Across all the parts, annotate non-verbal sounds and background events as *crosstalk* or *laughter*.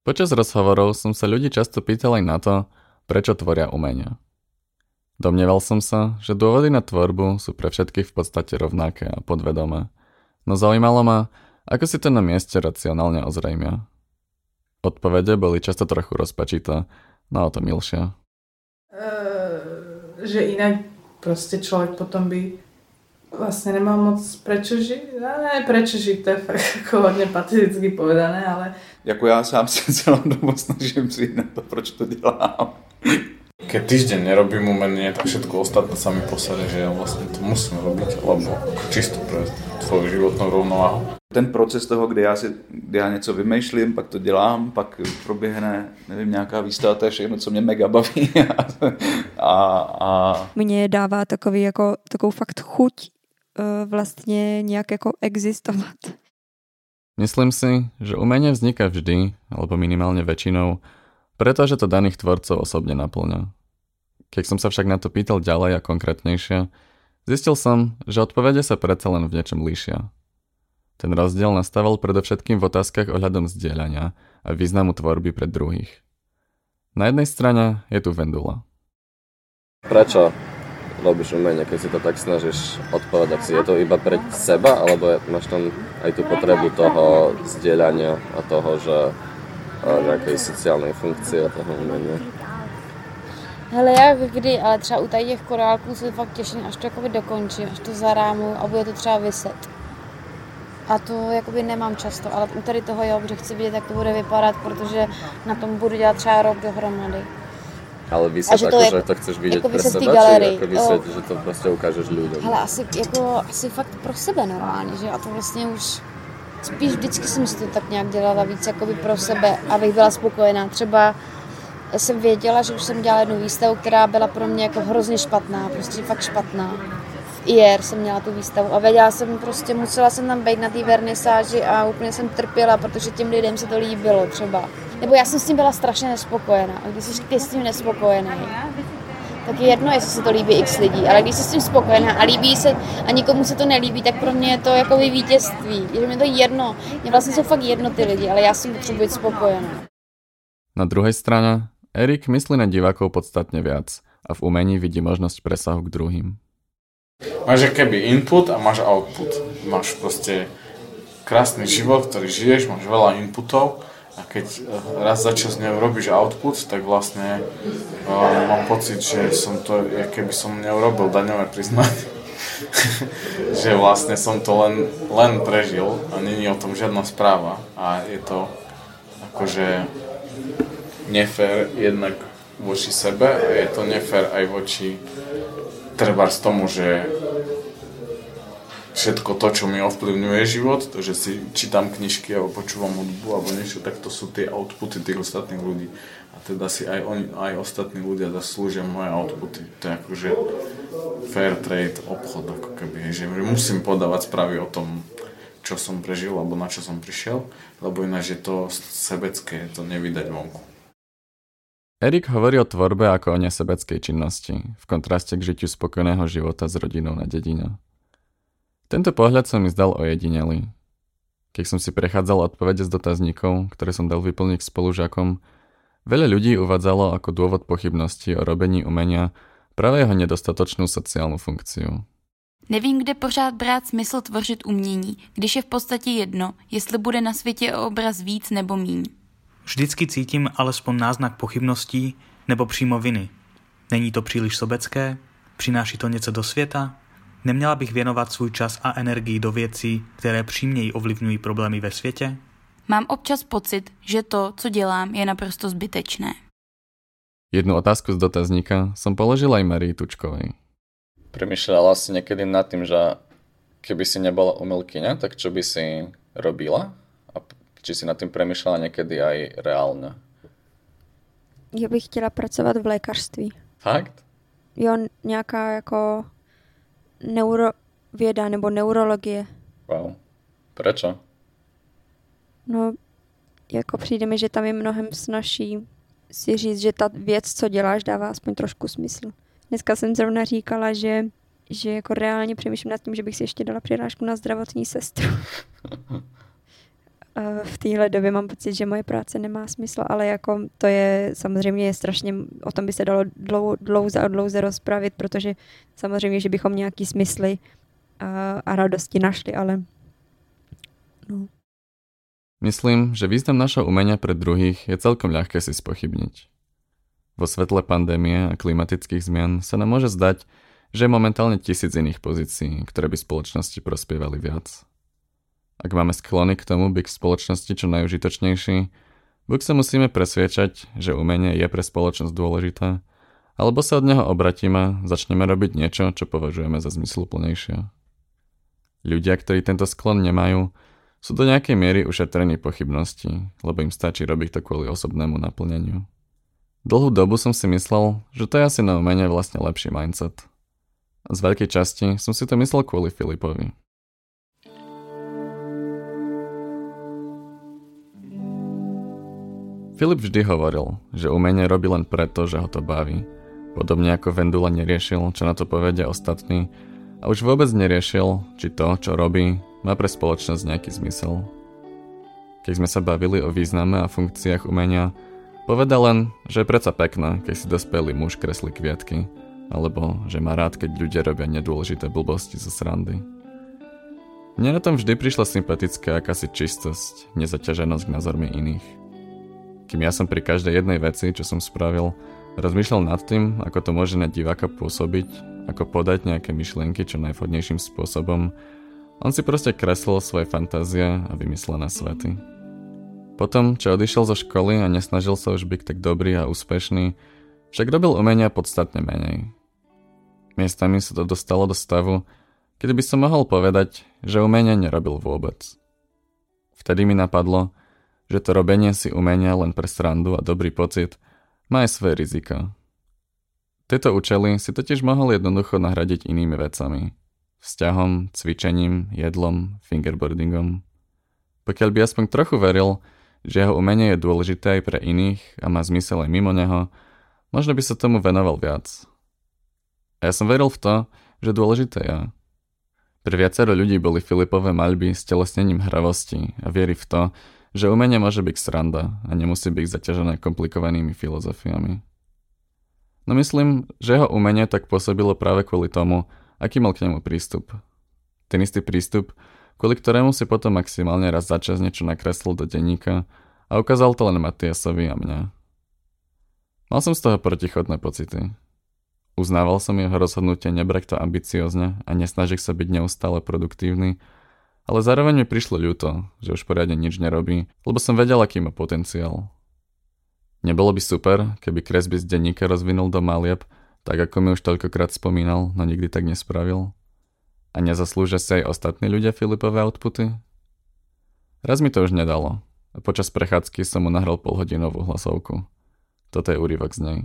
Počas rozhovorov som sa ľudí často pýtal aj na to, prečo tvoria umenia. Domnieval som sa, že dôvody na tvorbu sú pre všetkých v podstate rovnaké a podvedomé. No zaujímalo ma, ako si to na mieste racionálne ozrejmia. Odpovede boli často trochu rozpačité, no o to milšia. Uh, že inak proste človek potom by vlastne nemal moc prečo žiť. No, ne, prečo žiť, to je fakt ako hodně pateticky povedané, ale... Jako já sám se celou dobu snažím si na to, proč to dělám. Keď týždeň nerobím umenie, tak všetko ostatné sa mi posade, že ja vlastne to musím robiť, lebo čisto pre tvoju životnou rovnováhu. Ten proces toho, kdy já, si, kdy já něco vymýšlím, pak to dělám, pak proběhne, nevím, nějaká výstava, to je všechno, co mě mega baví. *laughs* a, a... Mně dává takový jako, takovou fakt chuť uh, vlastně nějak jako existovat. Myslím si, že umenie vzniká vždy, alebo minimálne väčšinou, pretože to daných tvorcov osobne naplňa. Keď som sa však na to pýtal ďalej a konkrétnejšie, zistil som, že odpovede sa predsa len v niečom líšia. Ten rozdiel nastával predovšetkým v otázkach ohľadom zdieľania a významu tvorby pre druhých. Na jednej strane je tu Vendula. Prečo robíš umenie, keď si to tak snažíš odpovedať si? Je to iba pre seba, alebo máš tam aj tú potrebu toho zdieľania a toho, že nejakej sociálnej funkcie toho umenia? Hele, jak kdy, ale třeba u tady těch korálků se fakt těším, až to jakoby dokončím, až to zarámu a bude to třeba vyset. A to jakoby nemám často, ale u tady toho jo, protože chci vidět, jak to bude vypadat, protože na tom budu dělat třeba rok dohromady. Ale vyset, že to, ako, že to chceš vidět jako pre seba, galerii. či ako vyset, že to prostě ukážeš ľuďom? Hele, asi, jako, asi fakt pro sebe normálně, že a to vlastně už spíš vždycky jsem si to tak nějak dělala víc jakoby pro sebe, abych byla spokojená. Třeba jsem věděla, že už jsem dělala jednu výstavu, která byla pro mě jako hrozně špatná, prostě fakt špatná. V IR jsem měla tu výstavu a věděla jsem prostě, musela jsem tam být na té vernisáži a úplně jsem trpěla, protože těm lidem se to líbilo třeba. Nebo já jsem s tím byla strašně nespokojená a když jsi ty s tím nespokojený, tak je jedno, jestli se to líbí x lidí, ale když jsi s tím spokojená a líbí se a nikomu se to nelíbí, tak pro mě je to jako vítězství. Je mi to jedno. Mě vlastně jsou fakt jedno ty lidi, ale já si potřebuji být spokojená. Na druhej strane, Erik myslí na divákov podstatne viac a v umení vidí možnosť presahu k druhým. Máš keby input a máš output. Máš proste krásny život, ktorý žiješ, máš veľa inputov a keď raz za čas neurobiš output, tak vlastne uh, mám pocit, že som to, keby som neurobil daňové priznanie. *laughs* že vlastne som to len, len prežil a není o tom žiadna správa a je to akože nefér jednak voči sebe a je to nefér aj voči treba z tomu, že všetko to, čo mi ovplyvňuje život, to, že si čítam knižky alebo počúvam hudbu alebo niečo, tak to sú tie outputy tých ostatných ľudí. A teda si aj oni, aj ostatní ľudia zaslúžia moje outputy. To je akože fair trade, obchod, ako keby, že musím podávať správy o tom, čo som prežil alebo na čo som prišiel, lebo ináč je to sebecké, to nevydať vonku. Erik hovorí o tvorbe ako o nesebeckej činnosti, v kontraste k žitiu spokojného života s rodinou na dedine. Tento pohľad sa mi zdal ojedinelý. Keď som si prechádzal odpovede z dotazníkov, ktoré som dal vyplniť spolužakom, veľa ľudí uvádzalo ako dôvod pochybnosti o robení umenia práve jeho nedostatočnú sociálnu funkciu. Nevím, kde pořád brát smysl tvořit umění, když je v podstatě jedno, jestli bude na světě o obraz víc nebo míň. Vždycky cítím alespoň náznak pochybností nebo přímo viny. Není to příliš sobecké? Přináší to něco do světa? Neměla bych věnovat svůj čas a energii do věcí, které přímněji ovlivňují problémy ve světě? Mám občas pocit, že to, co dělám, je naprosto zbytečné. Jednu otázku z dotazníka som položil aj Marii Tučkovej. Premýšľala si niekedy nad tým, že keby si nebola umelkyňa, tak čo by si robila? A či si nad tým premýšľala niekedy aj reálne? Já bych chtěla pracovat v lékařství. Fakt? Jo, nějaká jako neurověda nebo neurologie. Wow. Prečo? No, jako přijde mi, že tam je mnohem snažší si říct, že ta věc, co děláš, dává aspoň trošku smysl. Dneska jsem zrovna říkala, že, že jako reálně přemýšlím nad tím, že bych si ještě dala přihlášku na zdravotní sestru. *laughs* v téhle době mám pocit, že moje práce nemá smysl, ale jako to je samozřejmě strašně, o tom by se dalo dlou, dlouze a dlouze rozpravit, protože samozřejmě, že bychom nějaký smysly a, a radosti našli, ale no. Myslím, že význam našho umenia pre druhých je celkom ľahké si spochybniť. Vo svetle pandémie a klimatických zmien sa nám môže zdať, že je momentálne tisíc iných pozícií, ktoré by spoločnosti prospievali viac. Ak máme sklony k tomu byť v spoločnosti čo najužitočnejší, buď sa musíme presviečať, že umenie je pre spoločnosť dôležité, alebo sa od neho obratíme, začneme robiť niečo, čo považujeme za zmysluplnejšie. Ľudia, ktorí tento sklon nemajú, sú do nejakej miery ušetrení pochybností, lebo im stačí robiť to kvôli osobnému naplneniu. Dlhú dobu som si myslel, že to je asi na umenie vlastne lepší mindset. Z veľkej časti som si to myslel kvôli Filipovi. Filip vždy hovoril, že umenie robí len preto, že ho to baví. Podobne ako Vendula neriešil, čo na to povedia ostatní a už vôbec neriešil, či to, čo robí, má pre spoločnosť nejaký zmysel. Keď sme sa bavili o význame a funkciách umenia, povedal len, že je predsa pekné, keď si dospelý muž kreslí kviatky, alebo že má rád, keď ľudia robia nedôležité blbosti zo srandy. Mne na tom vždy prišla sympatická akási čistosť, nezaťaženosť názormi iných kým ja som pri každej jednej veci, čo som spravil, rozmýšľal nad tým, ako to môže na diváka pôsobiť, ako podať nejaké myšlienky čo najvhodnejším spôsobom, on si proste kreslil svoje fantázie a vymyslené svety. Potom, čo odišiel zo školy a nesnažil sa už byť tak dobrý a úspešný, však robil umenia podstatne menej. Miestami sa to dostalo do stavu, kedy by som mohol povedať, že umenie nerobil vôbec. Vtedy mi napadlo, že to robenie si umenia len pre srandu a dobrý pocit má aj svoje rizika. Tieto účely si totiž mohol jednoducho nahradiť inými vecami. Vzťahom, cvičením, jedlom, fingerboardingom. Pokiaľ by aspoň trochu veril, že jeho umenie je dôležité aj pre iných a má zmysel aj mimo neho, možno by sa tomu venoval viac. A ja som veril v to, že dôležité je. Pre viacero ľudí boli Filipové maľby s telesnením hravosti a viery v to, že umenie môže byť sranda a nemusí byť zaťažené komplikovanými filozofiami. No myslím, že jeho umenie tak pôsobilo práve kvôli tomu, aký mal k nemu prístup. Ten istý prístup, kvôli ktorému si potom maximálne raz za čas niečo nakreslil do denníka a ukázal to len Matiasovi a mňa. Mal som z toho protichodné pocity. Uznával som jeho rozhodnutie nebrať to ambiciozne a nesnažiť sa byť neustále produktívny, ale zároveň mi prišlo ľúto, že už poriadne nič nerobí, lebo som vedel, aký má potenciál. Nebolo by super, keby kresby z denníka rozvinul do malieb, tak ako mi už toľkokrát spomínal, no nikdy tak nespravil. A nezaslúžia si aj ostatní ľudia Filipové outputy? Raz mi to už nedalo. A počas prechádzky som mu nahral polhodinovú hlasovku. Toto je úryvok z nej.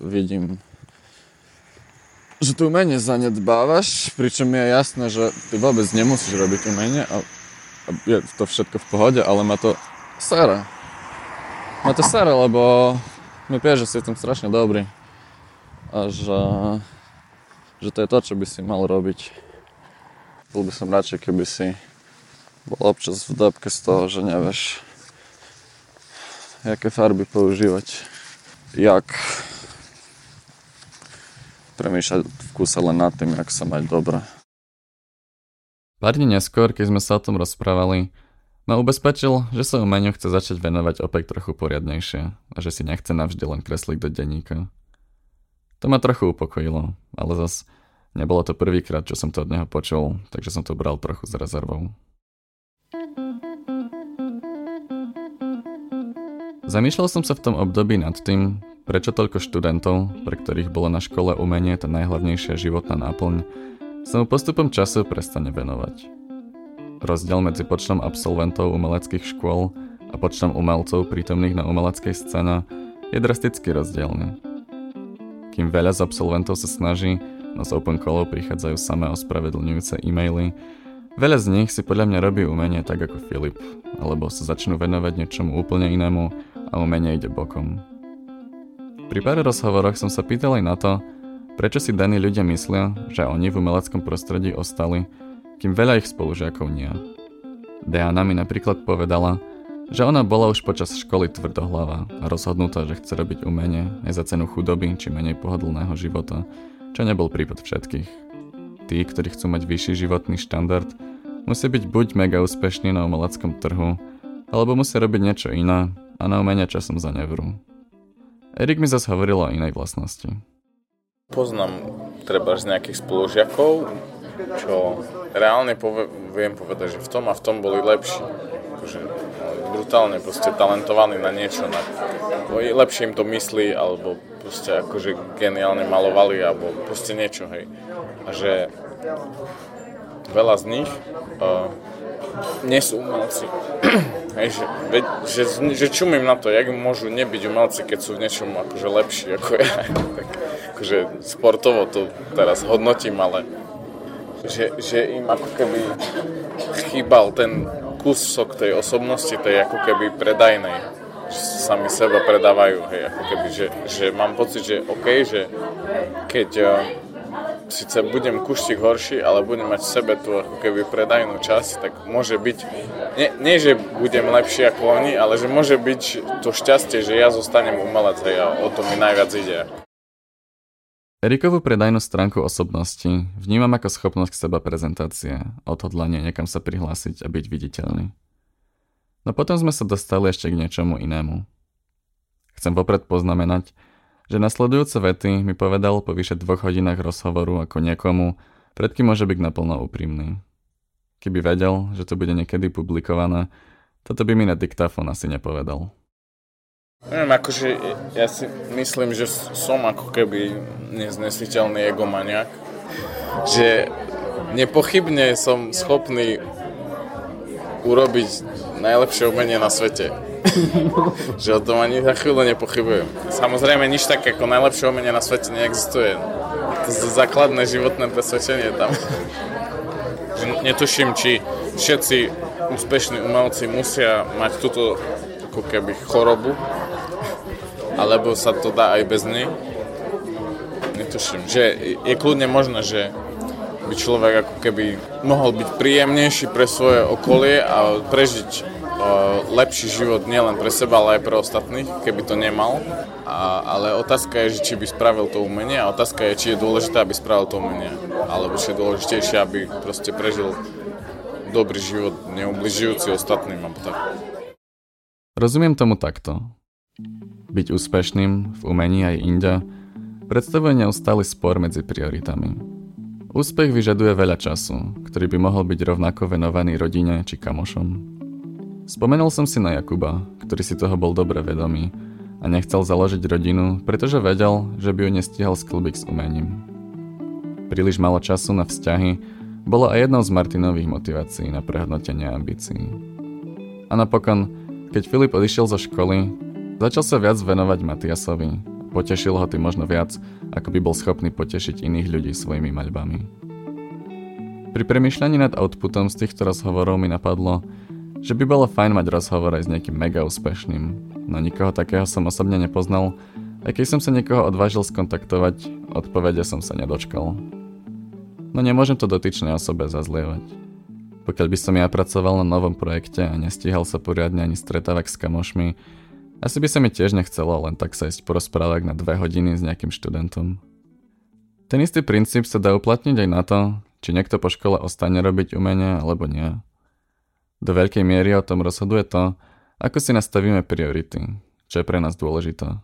Vidím že to umenie zanedbávaš, pričom je jasné, že ty vôbec nemusíš robiť umenie a, a je to všetko v pohode, ale ma to sere. Ma to sere, lebo mi pije, že si tam strašne dobrý. A že, že to je to, čo by si mal robiť. Bol by som radšej, keby si bol občas v dopke z toho, že nevieš, jaké farby používať, jak premýšľať v kúse len nad tým, jak sa mať dobre. Pár dní neskôr, keď sme sa o tom rozprávali, ma ubezpečil, že sa umeniu chce začať venovať opäť trochu poriadnejšie a že si nechce navždy len kresliť do denníka. To ma trochu upokojilo, ale zas nebolo to prvýkrát, čo som to od neho počul, takže som to bral trochu s rezervou. Zamýšľal som sa v tom období nad tým, Prečo toľko študentov, pre ktorých bolo na škole umenie tá najhlavnejšia životná náplň, sa mu postupom času prestane venovať? Rozdiel medzi počtom absolventov umeleckých škôl a počtom umelcov prítomných na umeleckej scéne je drasticky rozdielny. Kým veľa z absolventov sa snaží, no z open callov prichádzajú samé ospravedlňujúce e-maily, veľa z nich si podľa mňa robí umenie tak ako Filip, alebo sa začnú venovať niečomu úplne inému a umenie ide bokom. Pri pár rozhovoroch som sa pýtal aj na to, prečo si daní ľudia myslia, že oni v umeleckom prostredí ostali, kým veľa ich spolužiakov nie. Diana mi napríklad povedala, že ona bola už počas školy tvrdohlava a rozhodnutá, že chce robiť umenie aj za cenu chudoby či menej pohodlného života, čo nebol prípad všetkých. Tí, ktorí chcú mať vyšší životný štandard, musí byť buď mega úspešný na umeleckom trhu, alebo musí robiť niečo iné a na umenie časom zanevrú. Erik mi zase hovoril o inej vlastnosti. Poznám treba z nejakých spolužiakov, čo reálne pove- viem povedať, že v tom a v tom boli lepší. Akože brutálne proste talentovaní na niečo. Na, lepšie im to myslí, alebo proste akože geniálne malovali, alebo proste niečo, hej. A že veľa z nich uh, nie sú umelci. *clears throat* *clears throat* hej, že, že, že čumím na to, jak môžu nebyť umelci, keď sú v niečom akože lepší ako ja. *laughs* tak, akože sportovo to teraz hodnotím, ale že, že im ako keby chýbal ten kúsok tej osobnosti, tej ako keby predajnej, že sami seba predávajú, hej, ako keby, že, že mám pocit, že OK, že keď uh, síce budem kuštík horší, ale budem mať v sebe tú ako keby predajnú časť, tak môže byť, nie, nie že budem lepší ako oni, ale že môže byť to šťastie, že ja zostanem umelec, a o to mi najviac ide. Erikovú predajnú stránku osobnosti vnímam ako schopnosť seba prezentácie, odhodlanie niekam sa prihlásiť a byť viditeľný. No potom sme sa dostali ešte k niečomu inému. Chcem vopred poznamenať, že nasledujúce vety mi povedal po vyše dvoch hodinách rozhovoru ako niekomu, pred môže byť naplno úprimný. Keby vedel, že to bude niekedy publikované, toto by mi na diktafón asi nepovedal. Neviem, akože ja si myslím, že som ako keby neznesiteľný egomaniak, že nepochybne som schopný urobiť najlepšie umenie na svete. Že o tom ani za chvíľu nepochybujem. Samozrejme, nič také ako najlepšie umenie na svete neexistuje. To je základné životné presvedčenie tam. Netuším, či všetci úspešní umelci musia mať túto ako keby chorobu, alebo sa to dá aj bez nej. Netuším, že je kľudne možné, že by človek ako keby mohol byť príjemnejší pre svoje okolie a prežiť lepší život nielen pre seba, ale aj pre ostatných, keby to nemal. A, ale otázka je, že či by spravil to umenie a otázka je, či je dôležité, aby spravil to umenie. Alebo či je dôležitejšie, aby proste prežil dobrý život, neubližujúci ostatným. Alebo tak. Rozumiem tomu takto. Byť úspešným v umení aj inde predstavuje neustály spor medzi prioritami. Úspech vyžaduje veľa času, ktorý by mohol byť rovnako venovaný rodine či kamošom. Spomenul som si na Jakuba, ktorý si toho bol dobre vedomý a nechcel založiť rodinu, pretože vedel, že by ju nestihal sklbiť s umením. Príliš malo času na vzťahy bolo aj jednou z Martinových motivácií na prehodnotenie ambícií. A napokon, keď Filip odišiel zo školy, Začal sa viac venovať Matiasovi. Potešil ho tým možno viac, ako by bol schopný potešiť iných ľudí svojimi maľbami. Pri premyšľaní nad outputom z týchto rozhovorov mi napadlo, že by bolo fajn mať rozhovor aj s niekým mega úspešným, no nikoho takého som osobne nepoznal, aj keď som sa niekoho odvážil skontaktovať, odpovede som sa nedočkal. No nemôžem to dotyčnej osobe zazlievať. Pokiaľ by som ja pracoval na novom projekte a nestíhal sa poriadne ani stretávať s kamošmi, asi by sa mi tiež nechcelo len tak sa ísť porozprávať na dve hodiny s nejakým študentom. Ten istý princíp sa dá uplatniť aj na to, či niekto po škole ostane robiť umenie alebo nie. Do veľkej miery o tom rozhoduje to, ako si nastavíme priority, čo je pre nás dôležité.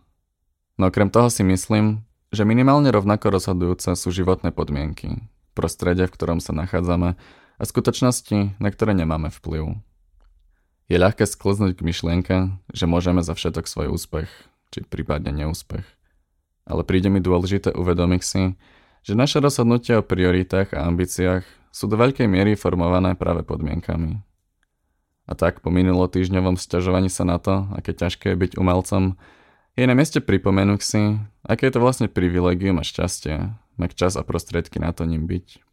No okrem toho si myslím, že minimálne rovnako rozhodujúce sú životné podmienky, prostredie, v ktorom sa nachádzame a skutočnosti, na ktoré nemáme vplyv. Je ľahké sklznúť k myšlienke, že môžeme za všetok svoj úspech, či prípadne neúspech. Ale príde mi dôležité uvedomiť si, že naše rozhodnutia o prioritách a ambíciách sú do veľkej miery formované práve podmienkami. A tak po minulotýždňovom sťažovaní sa na to, aké ťažké je byť umelcom, je na mieste pripomenúť si, aké je to vlastne privilegium a šťastie, mať čas a prostriedky na to ním byť.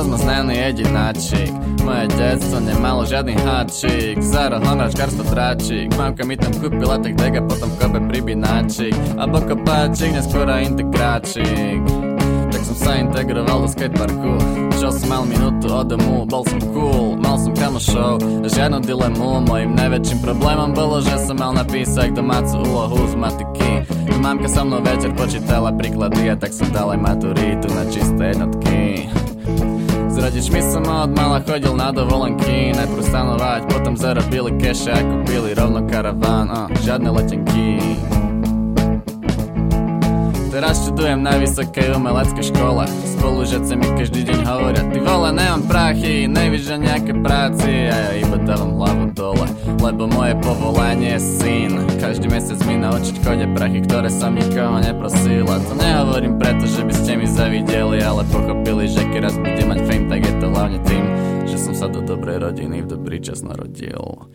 Rozmaznaný jedinačik moje detstvo nemalo žiadny háčik Zaro, honor, škarstvo, dráčik Mamka mi tam kúpila tak dek a potom kope pribináčik Alebo kopáčik, neskôr aj integráčik Tak som sa integroval do skateparku. Čo som mal minútu od domu, bol som cool. Mal som kamošov, žiadnu dilemu. Mojím najväčším problémom bolo, že som mal napísať domácu úlohu z matiky Mamka so mnou večer počítala príklady a tak som dal aj maturitu na čisté jednotky s rodičmi som od mala chodil na dovolenky Najprv stanovať, potom zarobili keše a kúpili rovno karaván uh, Žiadne letenky Teraz študujem na vysokej umeleckej škole. Spolužiaci mi každý deň hovoria Ty vole, nemám prachy, nevíš, že nejaké práci. A ja iba dávam hlavu dole Lebo moje povolanie je syn. Každý mesiac mi naučiť chode prachy Ktoré som nikoho neprosil A to nehovorím preto, že by ste mi zavideli Ale pochopili, že keď raz budem mať fame Tak je to hlavne tým, že som sa do dobrej rodiny v dobrý čas narodil.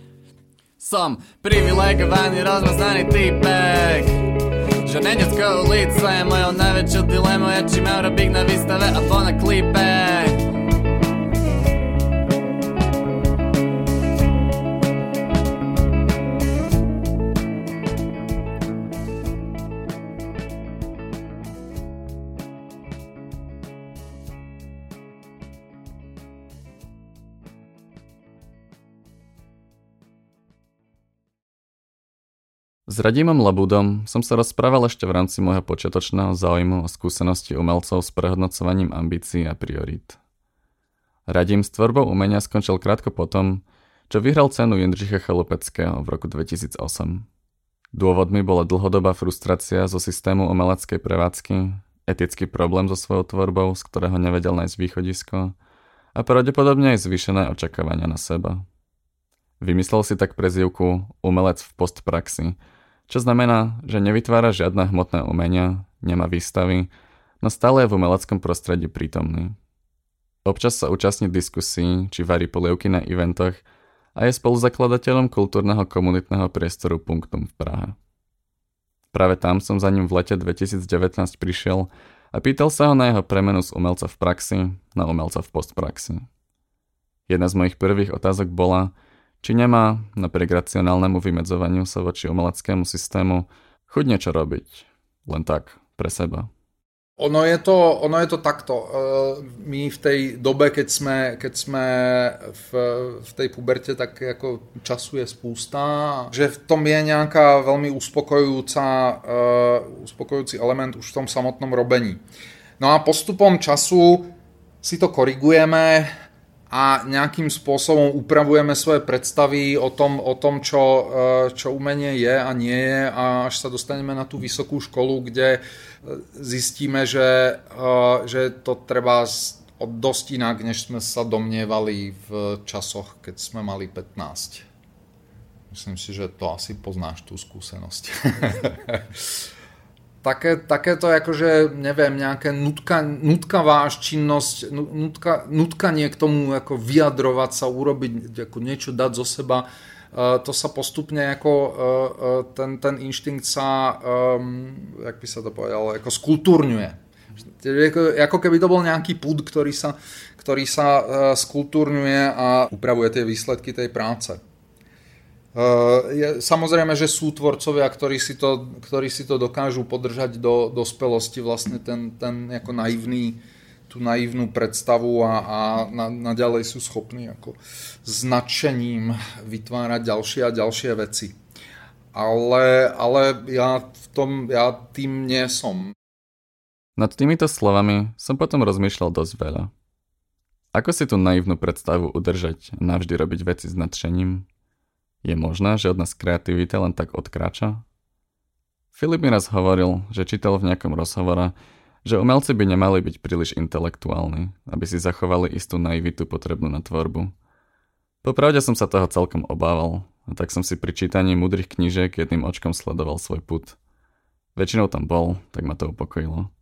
Som privilegovaný, rozmaznaný týpek Že nenjska ulica je moja najveća dilema Ja čim eura big na vistave, a to na klipe S Radimom Labudom som sa rozprával ešte v rámci môjho počiatočného záujmu o skúsenosti umelcov s prehodnocovaním ambícií a priorít. Radim s tvorbou umenia skončil krátko potom, čo vyhral cenu Jindřicha Chalupeckého v roku 2008. Dôvodmi bola dlhodobá frustrácia zo systému umeleckej prevádzky, etický problém so svojou tvorbou, z ktorého nevedel nájsť východisko a pravdepodobne aj zvýšené očakávania na seba. Vymyslel si tak prezivku umelec v postpraxi, čo znamená, že nevytvára žiadne hmotné umenia, nemá výstavy, no stále je v umeleckom prostredí prítomný. Občas sa účastní diskusí či varí polievky na eventoch a je spoluzakladateľom kultúrneho komunitného priestoru Punktum v Prahe. Práve tam som za ním v lete 2019 prišiel a pýtal sa ho na jeho premenu z umelca v praxi na umelca v postpraxi. Jedna z mojich prvých otázok bola, či nemá, napriek racionálnemu vymedzovaniu sa voči umeleckému systému, chuť niečo robiť. Len tak, pre seba. Ono je, to, ono je to takto. E, my v tej dobe, keď sme, keď sme v, v tej puberte, tak ako času je spústa. Že v tom je nejaká veľmi uspokojujúca, uh, uspokojujúci element už v tom samotnom robení. No a postupom času si to korigujeme, a nejakým spôsobom upravujeme svoje predstavy o tom, o tom čo, e, čo umenie je a nie je a až sa dostaneme na tú vysokú školu, kde e, zistíme, že, e, že to treba dosť inak, než sme sa domnievali v časoch, keď sme mali 15. Myslím si, že to asi poznáš tú skúsenosť. *laughs* také, takéto akože, neviem, nejaké nutka, nutkavá činnosť, nutka, nutkanie k tomu ako vyjadrovať sa, urobiť, ako niečo dať zo seba, uh, to sa postupne ako uh, uh, ten, ten inštinkt sa, jak by sa to povedalo, ako skultúrňuje. Ako, ako keby to bol nejaký púd, ktorý sa, ktorý sa skultúrňuje a upravuje tie výsledky tej práce. Eh, samozrejme, že sú tvorcovia, ktorí si to, ktorí si to dokážu podržať do dospelosti, vlastne ten, ten ako naivný, tú naivnú predstavu a, a na, naďalej sú schopní ako značením vytvárať ďalšie a ďalšie veci. Ale, ale ja, v tom, ja tým nie som. Nad týmito slovami som potom rozmýšľal dosť veľa. Ako si tú naivnú predstavu udržať a navždy robiť veci s nadšením? Je možné, že od nás kreativita len tak odkráča? Filip mi raz hovoril, že čítal v nejakom rozhovore, že umelci by nemali byť príliš intelektuálni, aby si zachovali istú naivitu potrebnú na tvorbu. Popravde som sa toho celkom obával, a tak som si pri čítaní mudrých knížek jedným očkom sledoval svoj put. Väčšinou tam bol, tak ma to upokojilo.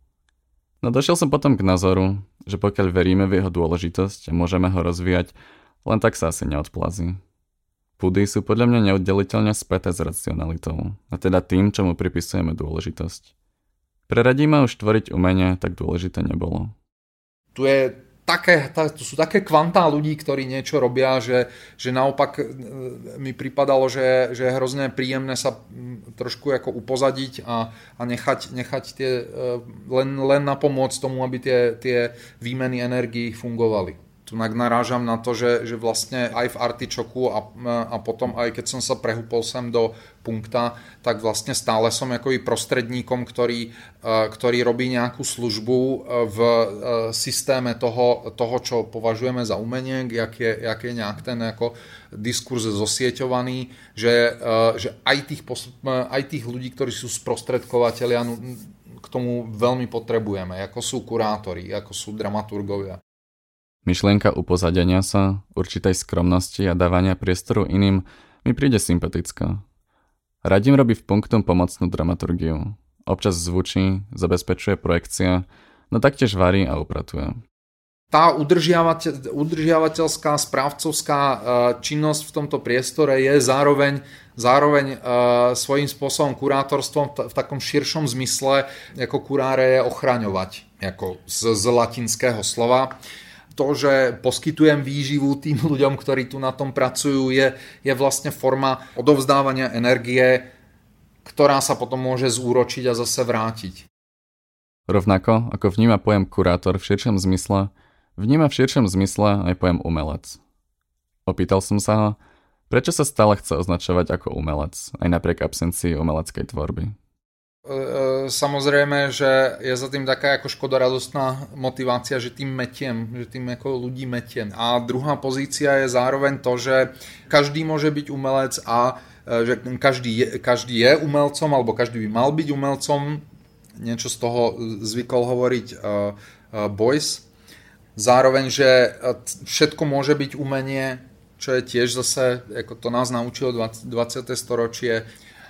No došiel som potom k názoru, že pokiaľ veríme v jeho dôležitosť a môžeme ho rozvíjať, len tak sa asi neodplazí. Pudy sú podľa mňa neoddeliteľne späté s racionalitou, a teda tým, čo mu pripisujeme dôležitosť. Pre Radima už tvoriť umenie tak dôležité nebolo. Tu je také, to sú také kvantá ľudí, ktorí niečo robia, že, že naopak e, mi pripadalo, že, že je hrozne príjemné sa trošku ako upozadiť a, a nechať, nechať tie, e, len, len na pomoc tomu, aby tie, tie výmeny energií fungovali tu narážam na to, že, že vlastne aj v Artičoku a, a potom aj keď som sa prehúpol sem do punkta, tak vlastne stále som ako i prostredníkom, ktorý, e, ktorý robí nejakú službu e, v e, systéme toho, toho čo považujeme za umenie, jak je, jak je nejak ten ako diskurs zosieťovaný, že, že aj, tých, aj tých ľudí, ktorí sú sprostredkovateľia, k tomu veľmi potrebujeme, ako sú kurátori, ako sú dramaturgovia. Myšlienka upozadenia sa, určitej skromnosti a dávania priestoru iným mi príde sympatická. Radím robí v punktum pomocnú dramaturgiu. Občas zvučí, zabezpečuje projekcia, no taktiež varí a upratuje. Tá udržiavateľ, udržiavateľská, správcovská e, činnosť v tomto priestore je zároveň, zároveň e, svojím spôsobom kurátorstvom v takom širšom zmysle, ako kuráre je ochraňovať, ako z, z latinského slova to, že poskytujem výživu tým ľuďom, ktorí tu na tom pracujú, je, je vlastne forma odovzdávania energie, ktorá sa potom môže zúročiť a zase vrátiť. Rovnako ako vníma pojem kurátor v širšom zmysle, vníma v širšom zmysle aj pojem umelec. Opýtal som sa ho, prečo sa stále chce označovať ako umelec, aj napriek absencii umeleckej tvorby. E, e, samozrejme, že je za tým taká ako škodoradostná motivácia, že tým metiem, že tým ako ľudí metiem. A druhá pozícia je zároveň to, že každý môže byť umelec a e, že každý je, každý je umelcom, alebo každý by mal byť umelcom. Niečo z toho zvykol hovoriť Boys. Zároveň, že všetko môže byť umenie, čo je tiež zase, ako to nás naučilo 20. storočie.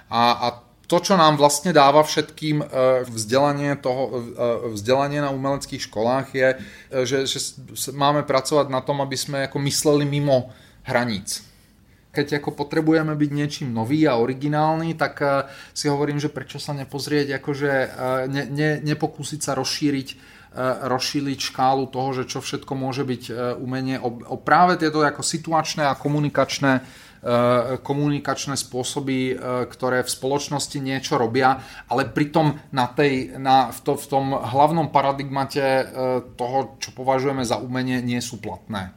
A, a to, čo nám vlastne dáva všetkým e, vzdelanie, toho, e, vzdelanie na umeleckých školách je, e, že, že máme pracovať na tom, aby sme ako mysleli mimo hraníc. Keď ako potrebujeme byť niečím nový a originálny, tak si hovorím, že prečo sa nepozrieť, akože ne, ne, nepokúsiť sa rozšíriť rozšíriť škálu toho, že čo všetko môže byť umenie o, o práve tieto ako situačné a komunikačné komunikačné spôsoby, eh, ktoré v spoločnosti niečo robia, ale pritom na tej, na, v, to, v tom hlavnom paradigmate eh, toho, čo považujeme za umenie, nie sú platné.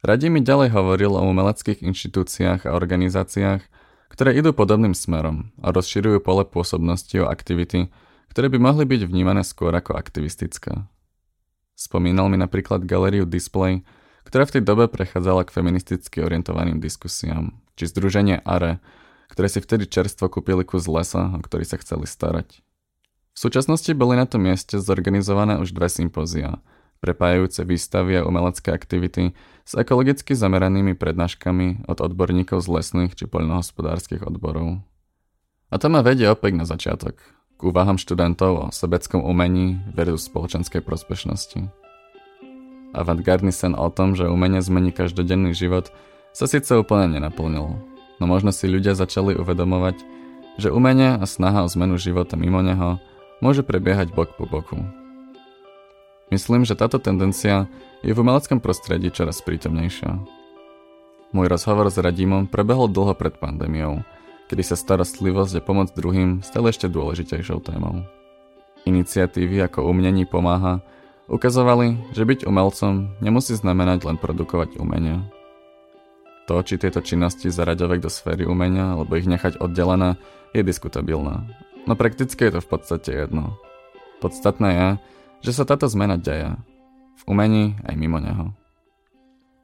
Radi mi ďalej hovoril o umeleckých inštitúciách a organizáciách, ktoré idú podobným smerom a rozširujú pole pôsobnosti o aktivity, ktoré by mohli byť vnímané skôr ako aktivistické. Spomínal mi napríklad galériu Display, ktorá v tej dobe prechádzala k feministicky orientovaným diskusiám, či združenie ARE, ktoré si vtedy čerstvo kúpili kus lesa, o ktorý sa chceli starať. V súčasnosti boli na tom mieste zorganizované už dve sympózia, prepájajúce výstavy a umelecké aktivity s ekologicky zameranými prednáškami od odborníkov z lesných či poľnohospodárskych odborov. A to ma vedie opäť na začiatok, k úvahám študentov o sebeckom umení versus spoločenskej prospešnosti. Avantgardný sen o tom, že umenie zmení každodenný život, sa síce úplne nenaplnil, no možno si ľudia začali uvedomovať, že umenie a snaha o zmenu života mimo neho môže prebiehať bok po boku. Myslím, že táto tendencia je v umeleckom prostredí čoraz prítomnejšia. Môj rozhovor s Radimom prebehol dlho pred pandémiou, kedy sa starostlivosť a pomoc druhým stali ešte dôležitejšou témou. Iniciatívy ako Umnení pomáha Ukazovali, že byť umelcom nemusí znamenať len produkovať umenie. To, či tieto činnosti zaraďovať do sféry umenia alebo ich nechať oddelené, je diskutabilné. No prakticky je to v podstate jedno. Podstatné je, že sa táto zmena deje. V umení aj mimo neho.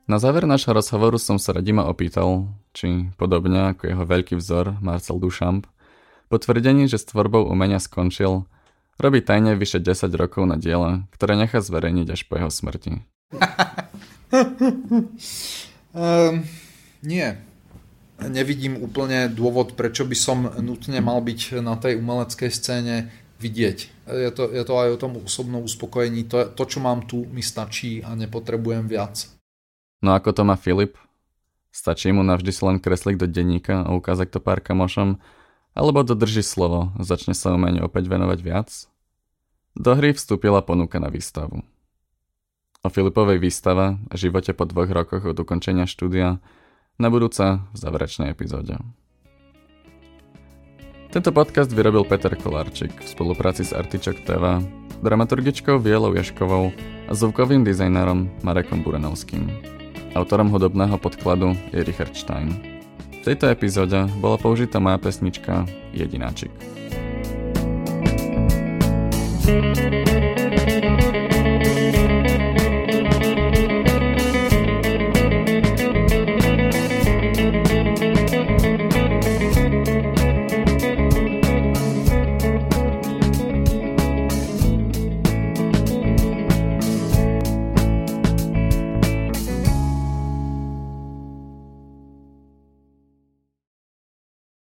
Na záver nášho rozhovoru som sa Radima opýtal, či, podobne ako jeho veľký vzor Marcel Duchamp, potvrdení, že s tvorbou umenia skončil, Robí tajne vyše 10 rokov na diele, ktoré nechá zverejniť až po jeho smrti. um, *laughs* nie. Nevidím úplne dôvod, prečo by som nutne mal byť na tej umeleckej scéne vidieť. Je to, je to aj o tom osobnom uspokojení. To, to, čo mám tu, mi stačí a nepotrebujem viac. No ako to má Filip? Stačí mu navždy si len kresliť do denníka a ukázať to pár kamošom, alebo dodrží slovo, začne sa umeniu opäť venovať viac? Do hry vstúpila ponuka na výstavu. O Filipovej výstave a živote po dvoch rokoch od ukončenia štúdia na budúce v záverečnej epizóde. Tento podcast vyrobil Peter Kolarčík v spolupráci s Artičok TV, dramaturgičkou Vielou Ješkovou a zvukovým dizajnerom Marekom Burenovským. Autorom hudobného podkladu je Richard Stein. Tejto epizóde bola použitá moja pesnička Jedináčik. thank you